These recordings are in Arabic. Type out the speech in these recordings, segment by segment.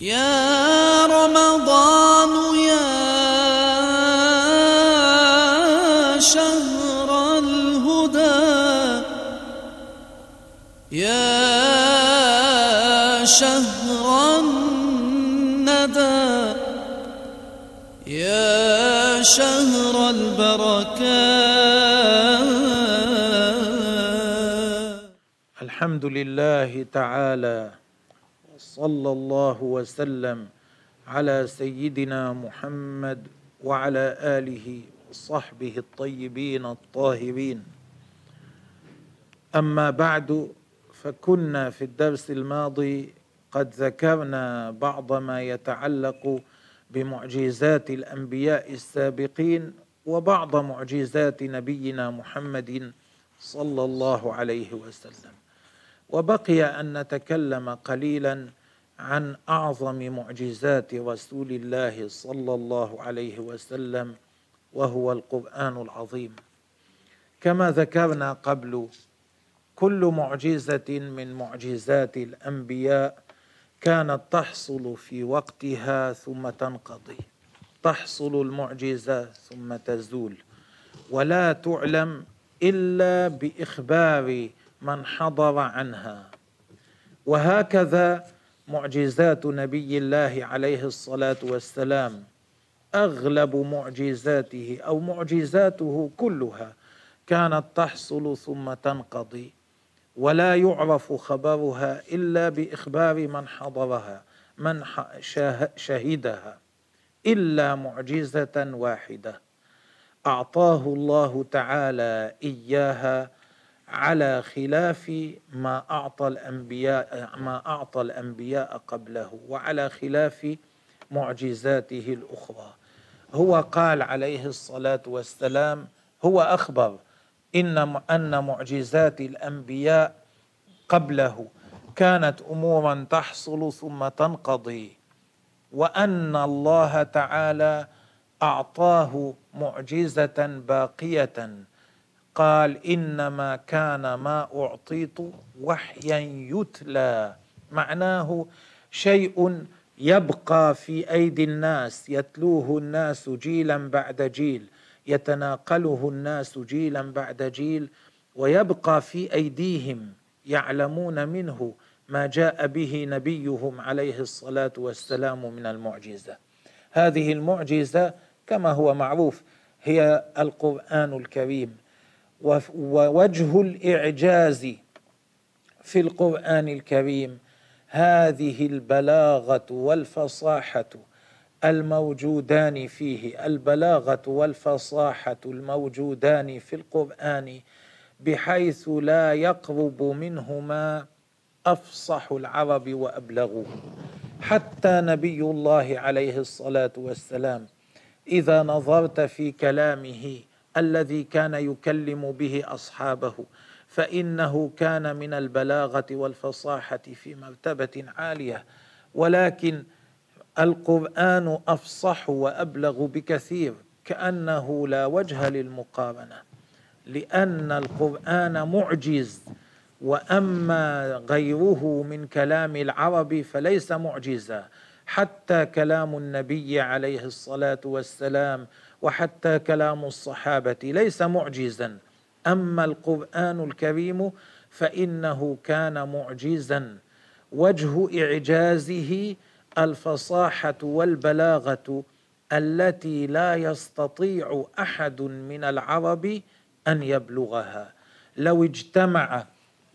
يا رمضان يا شهر الهدى يا شهر الندى يا شهر البركات. الحمد لله تعالى صلى الله وسلم على سيدنا محمد وعلى آله وصحبه الطيبين الطاهرين. أما بعد فكنا في الدرس الماضي قد ذكرنا بعض ما يتعلق بمعجزات الأنبياء السابقين وبعض معجزات نبينا محمد صلى الله عليه وسلم. وبقي أن نتكلم قليلا عن أعظم معجزات رسول الله صلى الله عليه وسلم وهو القرآن العظيم. كما ذكرنا قبل كل معجزة من معجزات الأنبياء كانت تحصل في وقتها ثم تنقضي. تحصل المعجزة ثم تزول. ولا تعلم إلا بإخبار من حضر عنها. وهكذا معجزات نبي الله عليه الصلاة والسلام أغلب معجزاته أو معجزاته كلها كانت تحصل ثم تنقضي ولا يعرف خبرها إلا بإخبار من حضرها من شهدها إلا معجزة واحدة. أعطاه الله تعالى إياها على خلاف ما أعطى الأنبياء ما أعطى الأنبياء قبله وعلى خلاف معجزاته الأخرى. هو قال عليه الصلاة والسلام هو أخبر إن أن معجزات الأنبياء قبله كانت أمورا تحصل ثم تنقضي وأن الله تعالى أعطاه معجزة باقية. قال إنما كان ما أعطيت وحيا يتلى. معناه شيء يبقى في أيدي الناس يتلوه الناس جيلا بعد جيل يتناقله الناس جيلا بعد جيل ويبقى في أيديهم يعلمون منه ما جاء به نبيهم عليه الصلاة والسلام من المعجزة. هذه المعجزة كما هو معروف هي القرآن الكريم. ووجه الإعجاز في القرآن الكريم هذه البلاغة والفصاحة الموجودان فيه البلاغة والفصاحة الموجودان في القرآن بحيث لا يقرب منهما أفصح العرب وابلغوه حتى نبي الله عليه الصلاة والسلام إذا نظرت في كلامه الذي كان يكلم به أصحابه فإنه كان من البلاغة والفصاحة في مرتبة عالية. ولكن القرآن أفصح وأبلغ بكثير كأنه لا وجه للمقارنة لأن القرآن معجز. وأما غيره من كلام العرب فليس معجزا. حتى كلام النبي عليه الصلاة والسلام وحتى كلام الصحابة ليس معجزا. أما القرآن الكريم فإنه كان معجزا. وجه إعجازه الفصاحة والبلاغة التي لا يستطيع أحد من العرب أن يبلغها. لو اجتمع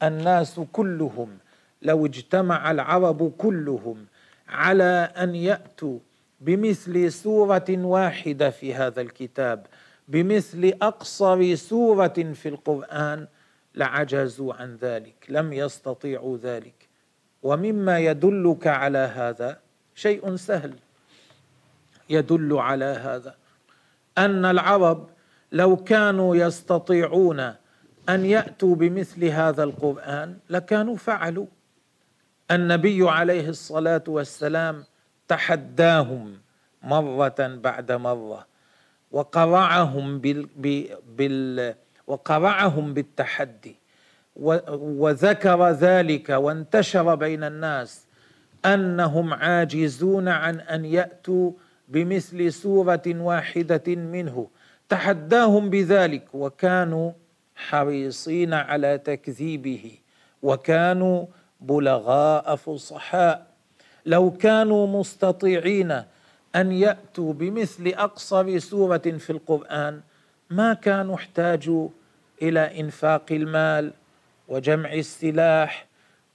الناس كلهم لو اجتمع العرب كلهم على أن يأتوا بمثل سورة واحدة في هذا الكتاب بمثل أقصر سورة في القرآن لعجزوا عن ذلك لم يستطيعوا ذلك. ومما يدلك على هذا شيء سهل. يدل على هذا أن العرب لو كانوا يستطيعون أن يأتوا بمثل هذا القرآن لكانوا فعلوا. النبي عليه الصلاة والسلام تحداهم مرة بعد مرة وقرعهم بال بال وقرعهم بالتحدي وذكر ذلك وانتشر بين الناس أنهم عاجزون عن أن يأتوا بمثل سورة واحدة منه. تحداهم بذلك وكانوا حريصين على تكذيبه وكانوا بلغاء فصحاء. لو كانوا مستطيعين أن يأتوا بمثل اقصر سورة في القرآن ما كانوا احتاجوا إلى إنفاق المال وجمع السلاح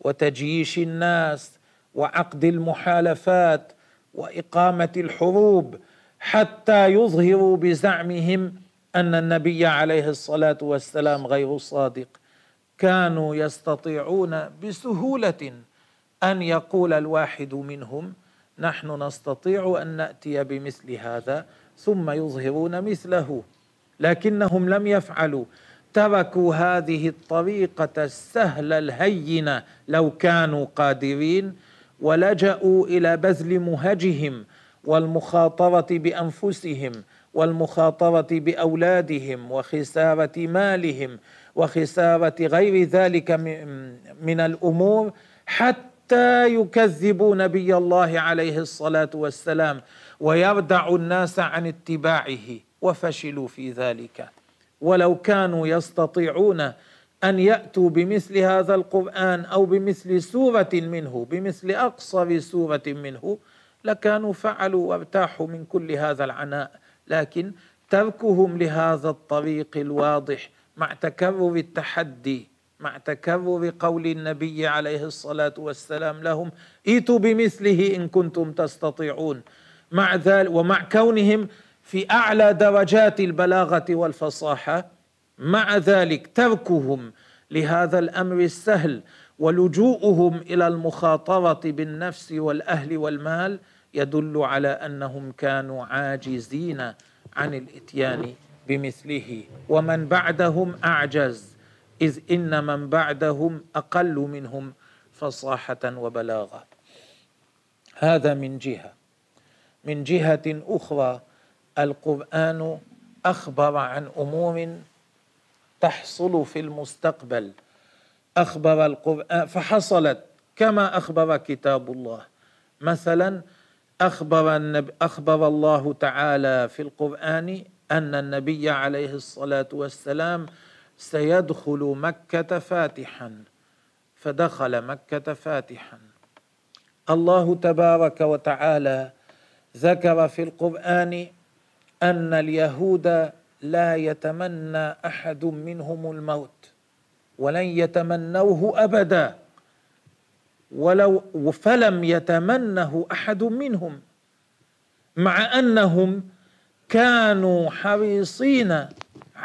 وتجييش الناس وعقد المحالفات وإقامة الحروب حتى يظهروا بزعمهم أن النبي عليه الصلاة والسلام غير صادق. كانوا يستطيعون بسهولة أن يقول الواحد منهم نحن نستطيع أن نأتي بمثل هذا ثم يظهرون مثله لكنهم لم يفعلوا. تركوا هذه الطريقة السهلة الهينة لو كانوا قادرين ولجأوا إلى بذل مهجهم والمخاطرة بأنفسهم والمخاطرة بأولادهم وخسارة مالهم وخسارة غير ذلك من الأمور حتى يكذبوا نبي الله عليه الصلاة والسلام ويردعوا الناس عن اتباعه وفشلوا في ذلك. ولو كانوا يستطيعون أن يأتوا بمثل هذا القرآن أو بمثل سورة منه بمثل أقصر سورة منه لكانوا فعلوا وارتاحوا من كل هذا العناء. لكن تركهم لهذا الطريق الواضح مع تكرر التحدي مع تكرر قول النبي عليه الصلاة والسلام لهم ائتوا بمثله إن كنتم تستطيعون. مع ذلك ومع كونهم في أعلى درجات البلاغة والفصاحة مع ذلك تركهم لهذا الأمر السهل ولجوءهم إلى المخاطرة بالنفس والأهل والمال يدل على أنهم كانوا عاجزين عن الإتيان بمثله. ومن بعدهم أعجز. إذ إن من بعدهم أقل منهم فصاحة وبلاغة. هذا من جهة. من جهة أخرى القرآن أخبر عن أمور تحصل في المستقبل. أخبر القرآن فحصلت كما أخبر كتاب الله. مثلا أخبر النبي أخبر الله تعالى في القرآن أن النبي عليه الصلاة والسلام سيدخل مكة فاتحا. فدخل مكة فاتحا. الله تبارك وتعالى ذكر في القرآن أن اليهود لا يتمنى أحد منهم الموت ولن يتمنوه أبدا. ولو فلم يتمنه أحد منهم مع أنهم كانوا حريصين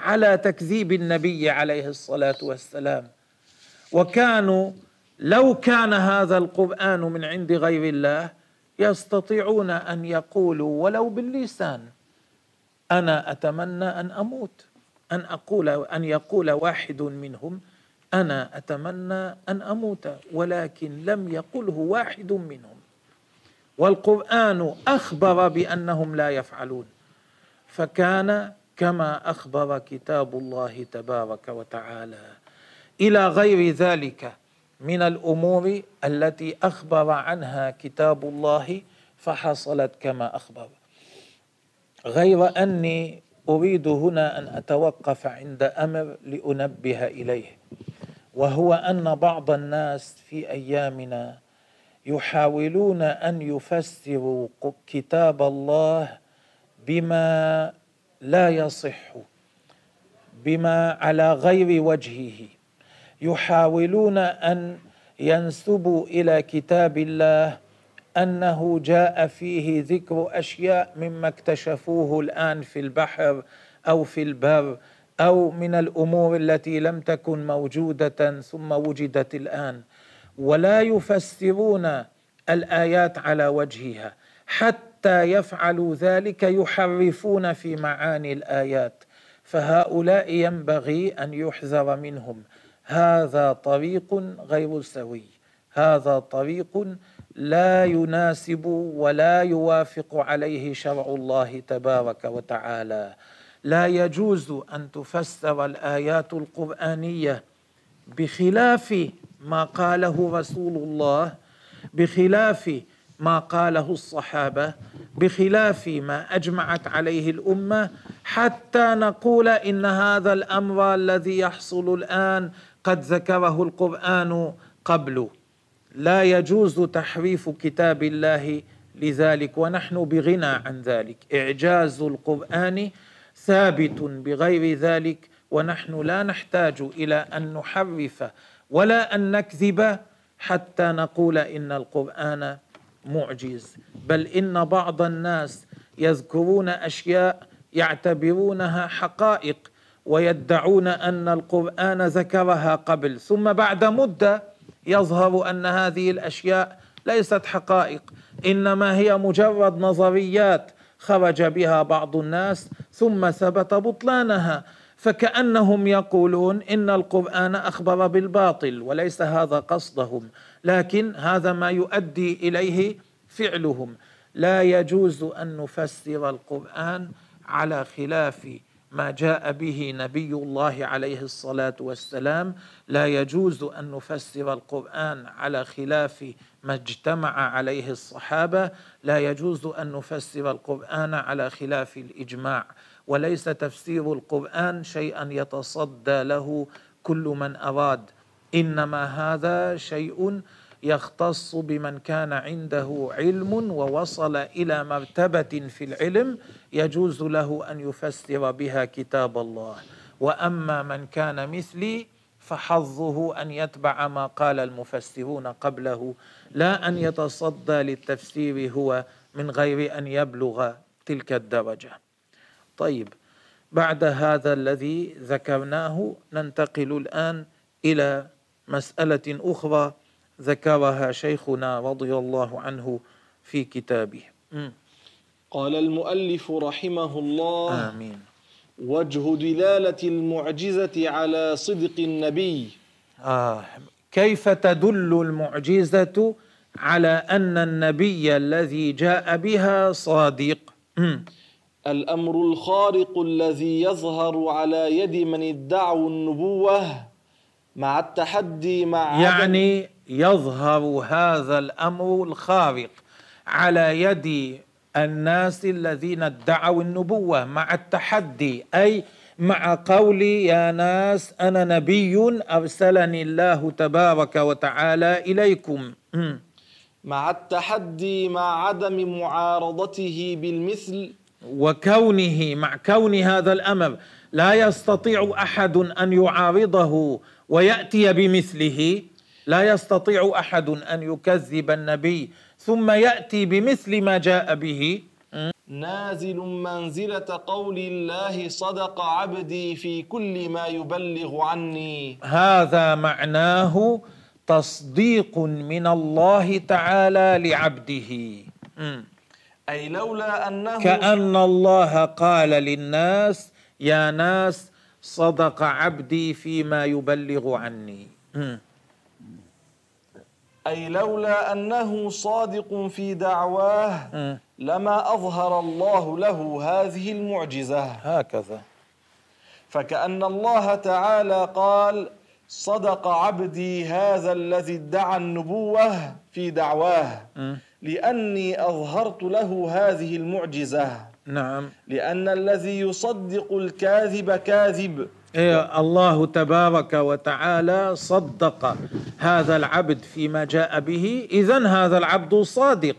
على تكذيب النبي عليه الصلاة والسلام. وكانوا لو كان هذا القرآن من عند غير الله يستطيعون أن يقولوا ولو باللسان أنا أتمنى أن أموت أن أقول أن يقول واحد منهم أنا أتمنى أن أموت ولكن لم يقله واحد منهم. والقرآن أخبر بأنهم لا يفعلون. فكان كما أخبر كتاب الله تبارك وتعالى. إلى غير ذلك من الأمور التي أخبر عنها كتاب الله فحصلت كما أخبر. غير أني أريد هنا أن أتوقف عند أمر لأنبه إليه وهو أن بعض الناس في أيامنا يحاولون أن يفسروا كتاب الله بما لا يصح بما على غير وجهه. يحاولون أن ينسبوا إلى كتاب الله أنه جاء فيه ذكر أشياء مما اكتشفوه الآن في البحر أو في البر أو من الأمور التي لم تكن موجودة ثم وجدت الآن. ولا يفسرون الآيات على وجهها حتى يفعلوا ذلك يحرفون في معاني الآيات. فهؤلاء ينبغي أن يحذر منهم. هذا طريق غير سوي. هذا طريق لا يناسب ولا يوافق عليه شرع الله تبارك وتعالى. لا يجوز أن تفسر الآيات القرآنية بخلاف ما قاله رسول الله بخلاف ما قاله الصحابة بخلاف ما أجمعت عليه الأمة حتى نقول إن هذا الأمر الذي يحصل الآن قد ذكره القرآن قبل. لا يجوز تحريف كتاب الله لذلك ونحن بغنى عن ذلك. إعجاز القرآن ثابت بغير ذلك ونحن لا نحتاج إلى أن نحرف ولا أن نكذب حتى نقول إن القرآن معجز. بل إن بعض الناس يذكرون أشياء يعتبرونها حقائق ويدعون أن القرآن ذكرها قبل. ثم بعد مدة يظهر أن هذه الأشياء ليست حقائق إنما هي مجرد نظريات خرج بها بعض الناس ثم ثبت بطلانها. فكأنهم يقولون إن القرآن أخبر بالباطل وليس هذا قصدهم. لكن هذا ما يؤدي إليه فعلهم. لا يجوز أن نفسر القرآن على خلاف ما جاء به نبي الله عليه الصلاة والسلام. لا يجوز أن نفسر القرآن على خلاف ما اجتمع عليه الصحابة. لا يجوز أن نفسر القرآن على خلاف الإجماع. وليس تفسير القرآن شيئا يتصدى له كل من أراد. إنما هذا شيء يختص بمن كان عنده علم ووصل إلى مرتبة في العلم يجوز له أن يفسر بها كتاب الله. وأما من كان مثلي فحظه أن يتبع ما قال المفسرون قبله لا أن يتصدى للتفسير هو من غير أن يبلغ تلك الدرجة. طيب بعد هذا الذي ذكرناه ننتقل الآن إلى مسألة أخرى ذكرها شيخنا رضي الله عنه في كتابه. قال المؤلف رحمه الله آمين. وجه دلالة المعجزة على صدق النبي. آه كيف تدل المعجزة على أن النبي الذي جاء بها صادق؟ الأمر الخارق الذي يظهر على يد من ادعوا النبوة. مع التحدي مع يعني يظهر هذا الأمر الخارق على يد الناس الذين ادعوا النبوة مع التحدي أي مع قولي يا ناس أنا نبي أرسلني الله تبارك وتعالى إليكم. مع التحدي مع عدم معارضته بالمثل وكونه مع كون هذا الأمر لا يستطيع أحد أن يعارضه ويأتي بمثله لا يستطيع أحد أن يكذب النبي ثم يأتي بمثل ما جاء به. نازل منزلة قول الله صدق عبدي في كل ما يبلغ عني. هذا معناه تصديق من الله تعالى لعبده. أي لولا أنه كأن الله قال للناس يا ناس صدق عبدي فيما يبلغ عني. أي لولا أنه صادق في دعواه لما أظهر الله له هذه المعجزة. هكذا. فكأن الله تعالى قال صدق عبدي هذا الذي ادعى النبوة في دعواه. لأني أظهرت له هذه المعجزة. نعم. لأن الذي يصدق الكاذب كاذب. إيه الله تبارك وتعالى صدق هذا العبد فيما جاء به. اذا هذا العبد صادق.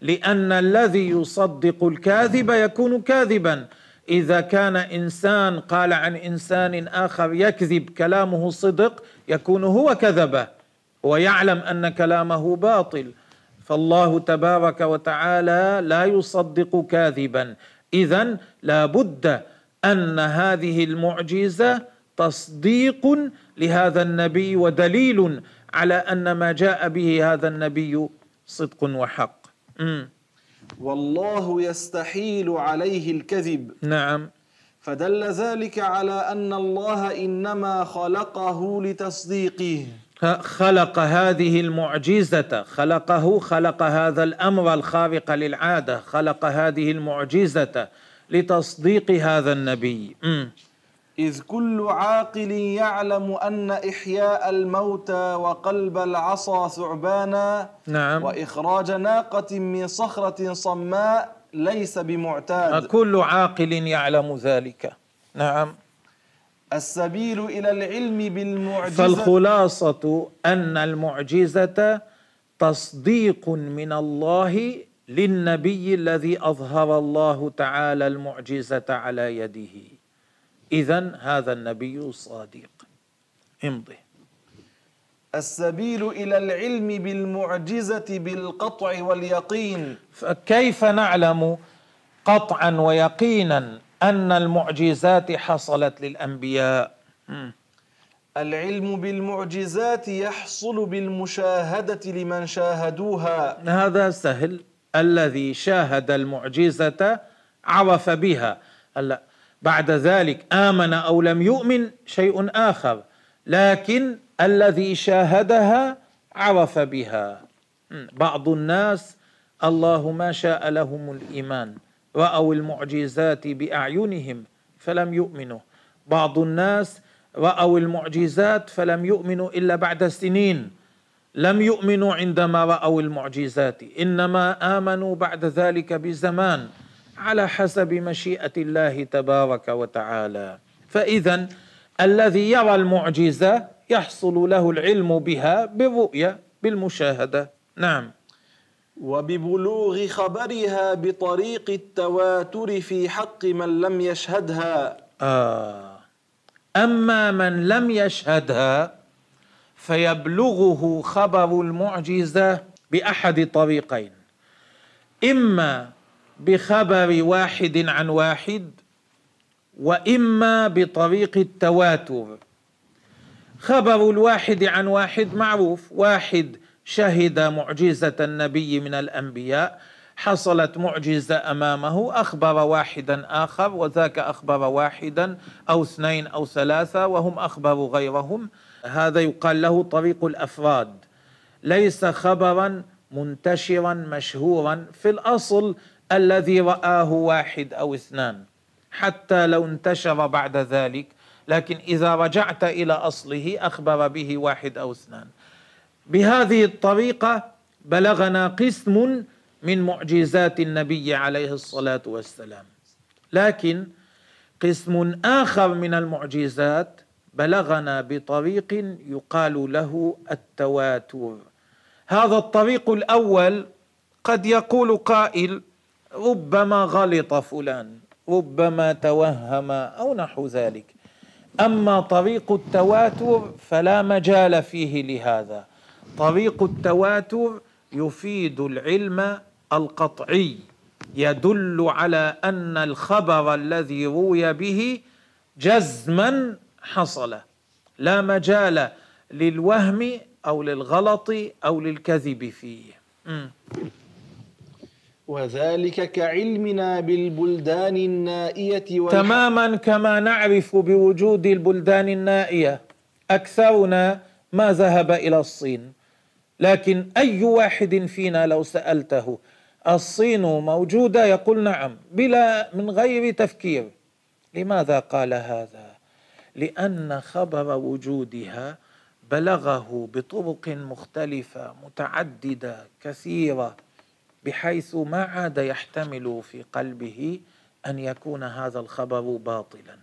لأن الذي يصدق الكاذب يكون كاذبا. إذا كان إنسان قال عن إنسان آخر يكذب كلامه صدق يكون هو كذبه ويعلم أن كلامه باطل. فالله تبارك وتعالى لا يصدق كاذبا. اذا لا بد أن هذه المعجزة تصديق لهذا النبي ودليل على أن ما جاء به هذا النبي صدق وحق. والله يستحيل عليه الكذب. نعم. فدل ذلك على أن الله إنما خلقه لتصديقه. خلق هذه المعجزة. خلقه خلق هذا الأمر الخارق للعادة. خلق هذه المعجزة لتصديق هذا النبي. إذ كل عاقل يعلم أن إحياء الموتى وقلب العصا ثعبانا نعم. وإخراج ناقة من صخرة صماء ليس بمعتاد. كل عاقل يعلم ذلك. نعم. السبيل إلى العلم بالمعجزة. فالخلاصة أن المعجزة تصديق من الله للنبي الذي أظهر الله تعالى المعجزة على يده. إذا هذا النبي صادق. امضي. السبيل إلى العلم بالمعجزة بالقطع واليقين. فكيف نعلم قطعا ويقينا أن المعجزات حصلت للأنبياء؟ العلم بالمعجزات يحصل بالمشاهدة لمن شاهدوها. هذا سهل. الذي شاهد المعجزة عرف بها. هلا بعد ذلك آمن أو لم يؤمن شيء آخر لكن الذي شاهدها عرف بها. بعض الناس الله ما شاء لهم الإيمان رأوا المعجزات بأعينهم فلم يؤمنوا. بعض الناس رأوا المعجزات فلم يؤمنوا إلا بعد سنين لم يؤمنوا عندما رأوا المعجزات إنما آمنوا بعد ذلك بزمان. على حسب مشيئة الله تبارك وتعالى. فإذا الذي يرى المعجزة يحصل له العلم بها بالرؤية بالمشاهدة. نعم. وببلوغ خبرها بطريق التواتر في حق من لم يشهدها. آه. أما من لم يشهدها فيبلغه خبر المعجزة بأحد طريقين. إما بخبر واحد عن واحد وإما بطريق التواتر. خبر الواحد عن واحد معروف. واحد شهد معجزة النبي من الأنبياء. حصلت معجزة أمامه. أخبر واحدا آخر وذاك أخبر واحدا أو اثنين أو ثلاثة وهم أخبروا غيرهم. هذا يقال له طريق الأفراد. ليس خبرا منتشرا مشهورا في الأصل الذي رآه واحد أو اثنان حتى لو انتشر بعد ذلك لكن إذا رجعت إلى أصله أخبر به واحد أو اثنان. بهذه الطريقة بلغنا قسم من معجزات النبي عليه الصلاة والسلام. لكن قسم آخر من المعجزات بلغنا بطريق يقال له التواتر. هذا الطريق الأول قد يقول قائل ربما غلط فلان ربما توهم أو نحو ذلك. أما طريق التواتر فلا مجال فيه لهذا. طريق التواتر يفيد العلم القطعي يدل على أن الخبر الذي روي به جزما حصل. لا مجال للوهم أو للغلط أو للكذب فيه. م. وذلك كعلمنا بالبلدان النائية والح... تماما كما نعرف بوجود البلدان النائية. أكثرنا ما ذهب إلى الصين. لكن أي واحد فينا لو سألته الصين موجودة؟ يقول نعم بلا من غير تفكير. لماذا قال هذا؟ لأن خبر وجودها بلغه بطرق مختلفة متعددة كثيرة. بحيث ما عاد يحتمل في قلبه أن يكون هذا الخبر باطلا.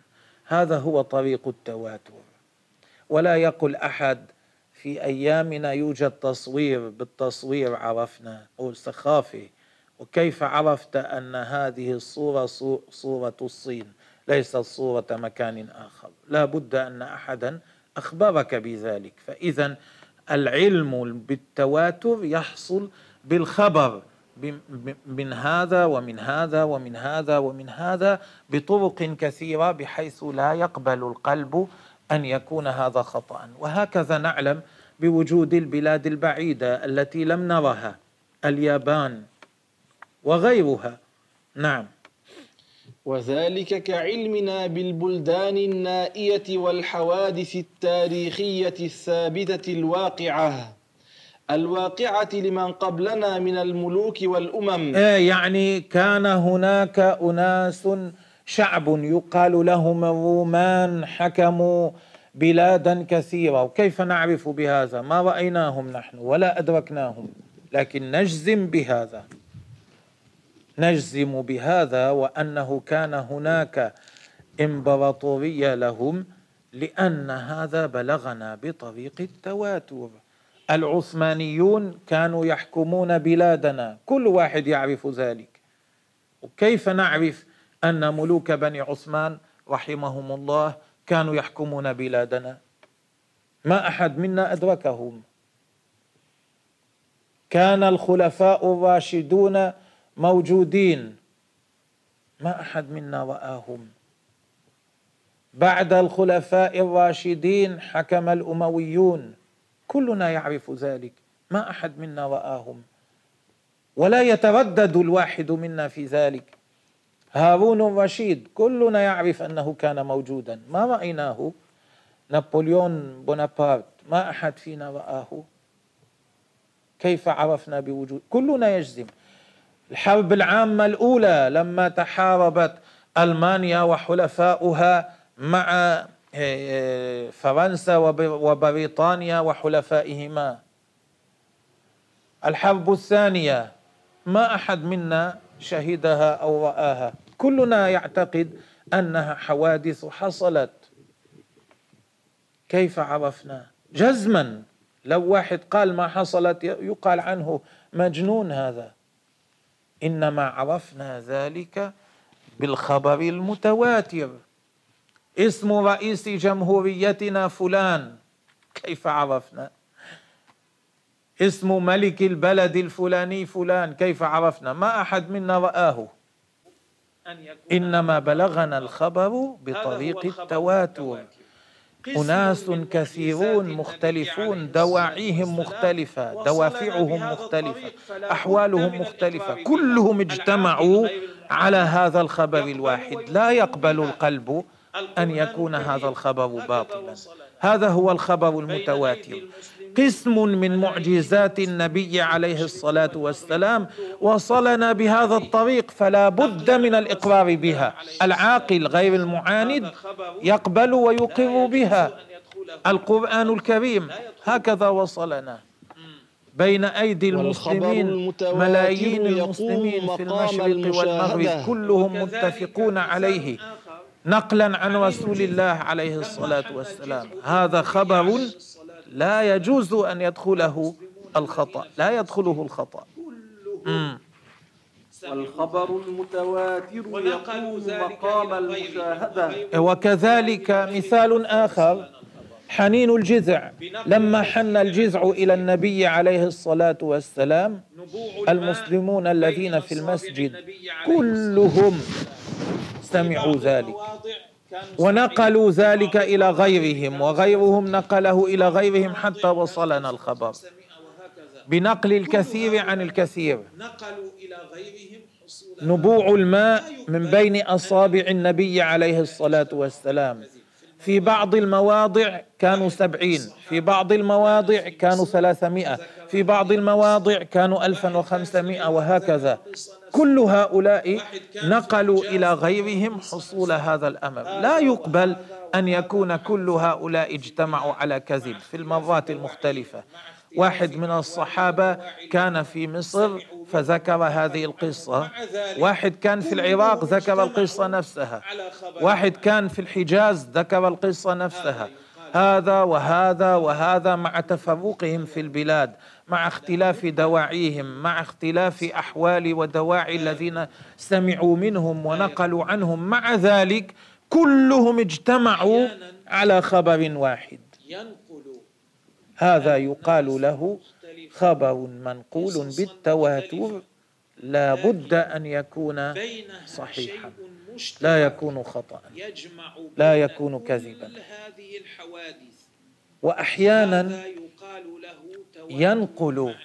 هذا هو طريق التواتر. ولا يقل أحد في أيامنا يوجد تصوير بالتصوير عرفنا أو سخافه. وكيف عرفت أن هذه الصورة صورة الصين ليست صورة مكان آخر؟ لا بد أن احدا أخبرك بذلك. فاذا العلم بالتواتر يحصل بالخبر. من هذا ومن هذا ومن هذا ومن هذا بطرق كثيرة بحيث لا يقبل القلب أن يكون هذا خطأ. وهكذا نعلم بوجود البلاد البعيدة التي لم نرها اليابان وغيرها. نعم. وذلك كعلمنا بالبلدان النائية والحوادث التاريخية الثابتة الواقعة. الواقعة لمن قبلنا من الملوك والأمم. إيه يعني كان هناك أناس شعب يقال لهم الرومان حكموا بلادا كثيرة. وكيف نعرف بهذا؟ ما رأيناهم نحن ولا أدركناهم. لكن نجزم بهذا. نجزم بهذا وأنه كان هناك إمبراطورية لهم لأن هذا بلغنا بطريق التواتر. العثمانيون كانوا يحكمون بلادنا. كل واحد يعرف ذلك. وكيف نعرف أن ملوك بني عثمان رحمهم الله كانوا يحكمون بلادنا؟ ما أحد منا أدركهم. كان الخلفاء الراشدون موجودين. ما أحد منا رآهم. بعد الخلفاء الراشدين حكم الأمويون. كلنا يعرف ذلك. ما أحد منا رآهم. ولا يتردد الواحد منا في ذلك. هارون الرشيد كلنا يعرف أنه كان موجودا. ما رأيناه؟ نابليون بونابرت. ما أحد فينا رآه. كيف عرفنا بوجود؟ كلنا يجزم. الحرب العامة الأولى لما تحاربت ألمانيا وحلفاؤها مع فرنسا وبريطانيا وحلفائهما. الحرب الثانية ما أحد منا شهدها أو رآها. كلنا يعتقد أنها حوادث حصلت. كيف عرفنا؟ جزما. لو واحد قال ما حصلت يقال عنه مجنون هذا. إنما عرفنا ذلك بالخبر المتواتر. اسم رئيس جمهوريتنا فلان. كيف عرفنا؟ اسم ملك البلد الفلاني فلان. كيف عرفنا؟ ما أحد منا رآه. إنما بلغنا الخبر بطريق التواتر. أناس كثيرون مختلفون. دواعيهم مختلفة. دوافعهم مختلفة. أحوالهم مختلفة. كلهم اجتمعوا على هذا الخبر الواحد. لا يقبل القلب أن يكون هذا الخبر باطلا. هذا هو الخبر المتواتر. قسم من معجزات النبي عليه الصلاة والسلام. وصلنا بهذا الطريق فلا بد من الإقرار بها. العاقل غير المعاند يقبل ويقر بها. القرآن الكريم. هكذا وصلنا. بين أيدي المسلمين ملايين المسلمين في المشرق والمغرب كلهم متفقون عليه. نقلا عن رسول الله عليه الصلاة والسلام. هذا خبر لا يجوز أن يدخله الخطأ لا يدخله الخطأ. والخبر المتواتر يقوم مقام المشاهدة. وكذلك مثال آخر حنين الجذع. لما حن الجذع إلى النبي عليه الصلاة والسلام المسلمون الذين في المسجد كلهم سمعوا ذلك. ونقلوا ذلك إلى غيرهم وغيرهم نقله إلى غيرهم حتى وصلنا الخبر. بنقل الكثير عن الكثير. نبوع الماء من بين أصابع النبي عليه الصلاة والسلام. في بعض المواضع كانوا سبعين في بعض المواضع كانوا ثلاثمائة في بعض المواضع كانوا ألفا وخمسمائة وهكذا. كل هؤلاء نقلوا إلى غيرهم حصول هذا الأمر. لا يقبل أن يكون كل هؤلاء اجتمعوا على كذب في المرات المختلفة. واحد من الصحابة كان في مصر فذكر هذه القصة. واحد كان في العراق ذكر القصة نفسها. واحد كان في الحجاز ذكر القصة نفسها. هذا وهذا وهذا مع تفرقهم في البلاد مع اختلاف دواعيهم مع اختلاف أحوال ودواعي الذين سمعوا منهم ونقلوا عنهم. مع ذلك كلهم اجتمعوا على خبر واحد. هذا يقال له خبر منقول بالتواتر لا بد أن يكون صحيحا لا يكون خطأ لا يكون كذبا. وأحيانا ينقل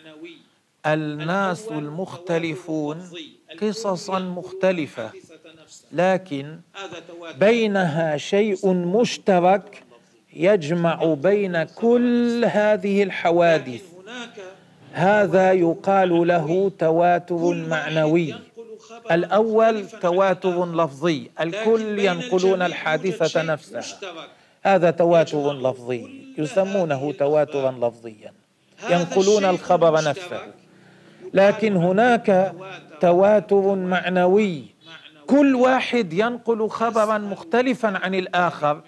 الناس المختلفون قصصا مختلفة لكن بينها شيء مشترك يجمع بين كل هذه الحوادث. هذا يقال له تواتر معنوي. الأول تواتر لفظي الكل ينقلون الحادثة نفسها هذا تواتر لفظي يسمونه تواترا لفظيا. ينقلون الخبر نفسه. لكن هناك تواتر معنوي. كل واحد ينقل خبرا مختلفا عن الآخر.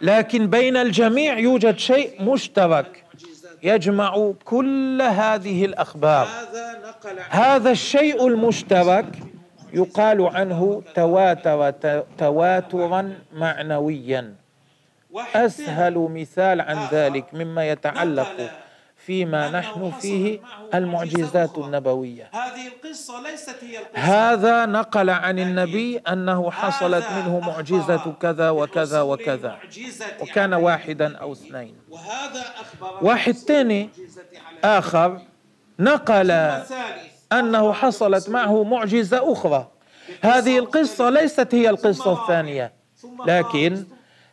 لكن بين الجميع يوجد شيء مشترك يجمع كل هذه الأخبار. هذا الشيء المشترك يقال عنه تواتر تواترا معنويا. أسهل مثال عن ذلك مما يتعلق فيما نحن فيه المعجزات النبوية. هذه القصة ليست هي القصة. هذا نقل عن النبي أنه حصلت منه معجزة كذا وكذا وكذا. وكان واحدا أو اثنين. واحد ثاني آخر نقل أنه حصلت معه معجزة أخرى. هذه القصة ليست هي القصة الثانية. لكن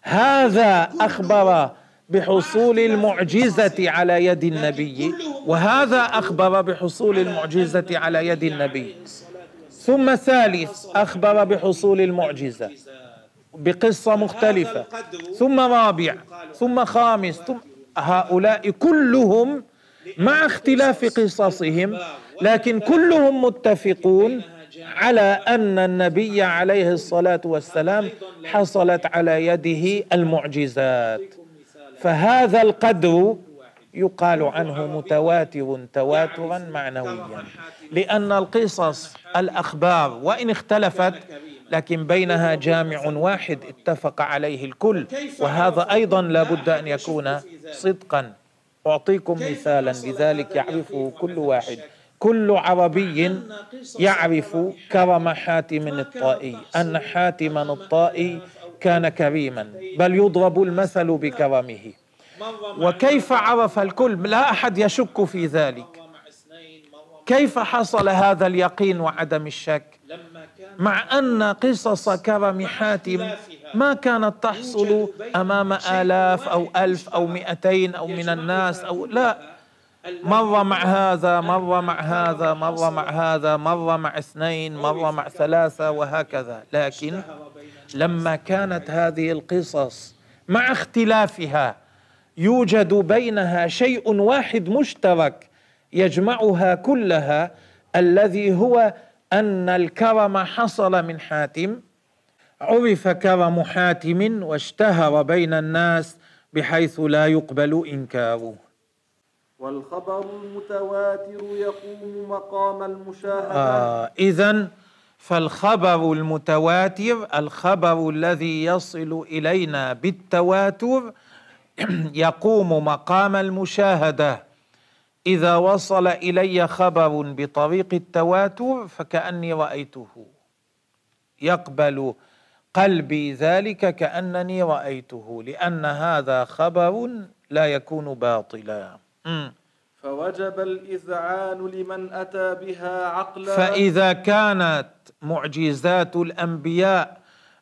هذا أخبر بحصول المعجزة على يد النبي. وهذا أخبر بحصول المعجزة على يد النبي. ثم ثالث أخبر بحصول المعجزة بقصة مختلفة. ثم رابع ثم خامس ثم هؤلاء كلهم مع اختلاف قصصهم لكن كلهم متفقون على أن النبي عليه الصلاة والسلام حصلت على يده المعجزات. فهذا القدر يقال عنه متواتر تواترا معنويا. لأن القصص الأخبار وإن اختلفت لكن بينها جامع واحد اتفق عليه الكل. وهذا أيضا لا بد أن يكون صدقا. أعطيكم مثالا لذلك يعرفه كل واحد. كل عربي يعرف كرم حاتم الطائي. أن حاتما الطائي كان كريما بل يضرب المثل بكرمه. وكيف عرف الكل؟ لا أحد يشك في ذلك. كيف حصل هذا اليقين وعدم الشك؟ مع أن قصص كرم حاتم ما كانت تحصل أمام آلاف أو ألف أو مئتين أو من الناس أو لا. مرة مع هذا مرة مع هذا مرة مع هذا مرة مع اثنين مرة مع ثلاثة وهكذا. لكن لما كانت هذه القصص مع اختلافها يوجد بينها شيء واحد مشترك يجمعها كلها الذي هو أن الكرم حصل من حاتم عرف كرم حاتم واشتهر بين الناس بحيث لا يقبل إنكاره. والخبر المتواتر يقوم مقام المشاهدة. آه اذا فالخبر المتواتر الخبر الذي يصل إلينا بالتواتر يقوم مقام المشاهدة. إذا وصل إلي خبر بطريق التواتر فكأني رأيته. يقبل قلبي ذلك كأنني رأيته لأن هذا خبر لا يكون باطلا. فوجب الإذعان لمن أتى بها عقلا. فإذا كانت معجزات الأنبياء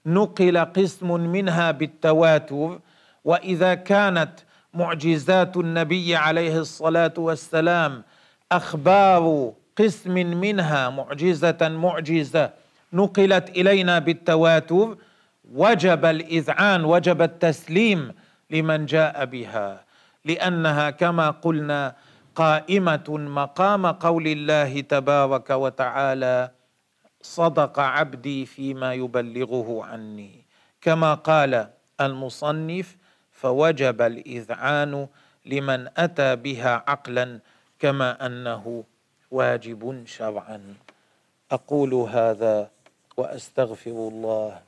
نقل قسم منها بالتواتر. وإذا كانت معجزات النبي عليه الصلاة والسلام أخبار قسم منها معجزة معجزة نقلت إلينا بالتواتر وجب الإذعان وجب التسليم لمن جاء بها. لأنها كما قلنا قائمة مقام قول الله تبارك وتعالى صدق عبدي فيما يبلغه عني. كما قال المصنف فوجب الإذعان لمن أتى بها عقلا كما أنه واجب شرعا. أقول هذا وأستغفر الله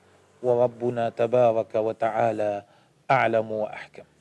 وربنا تبارك وتعالى أعلم وأحكم.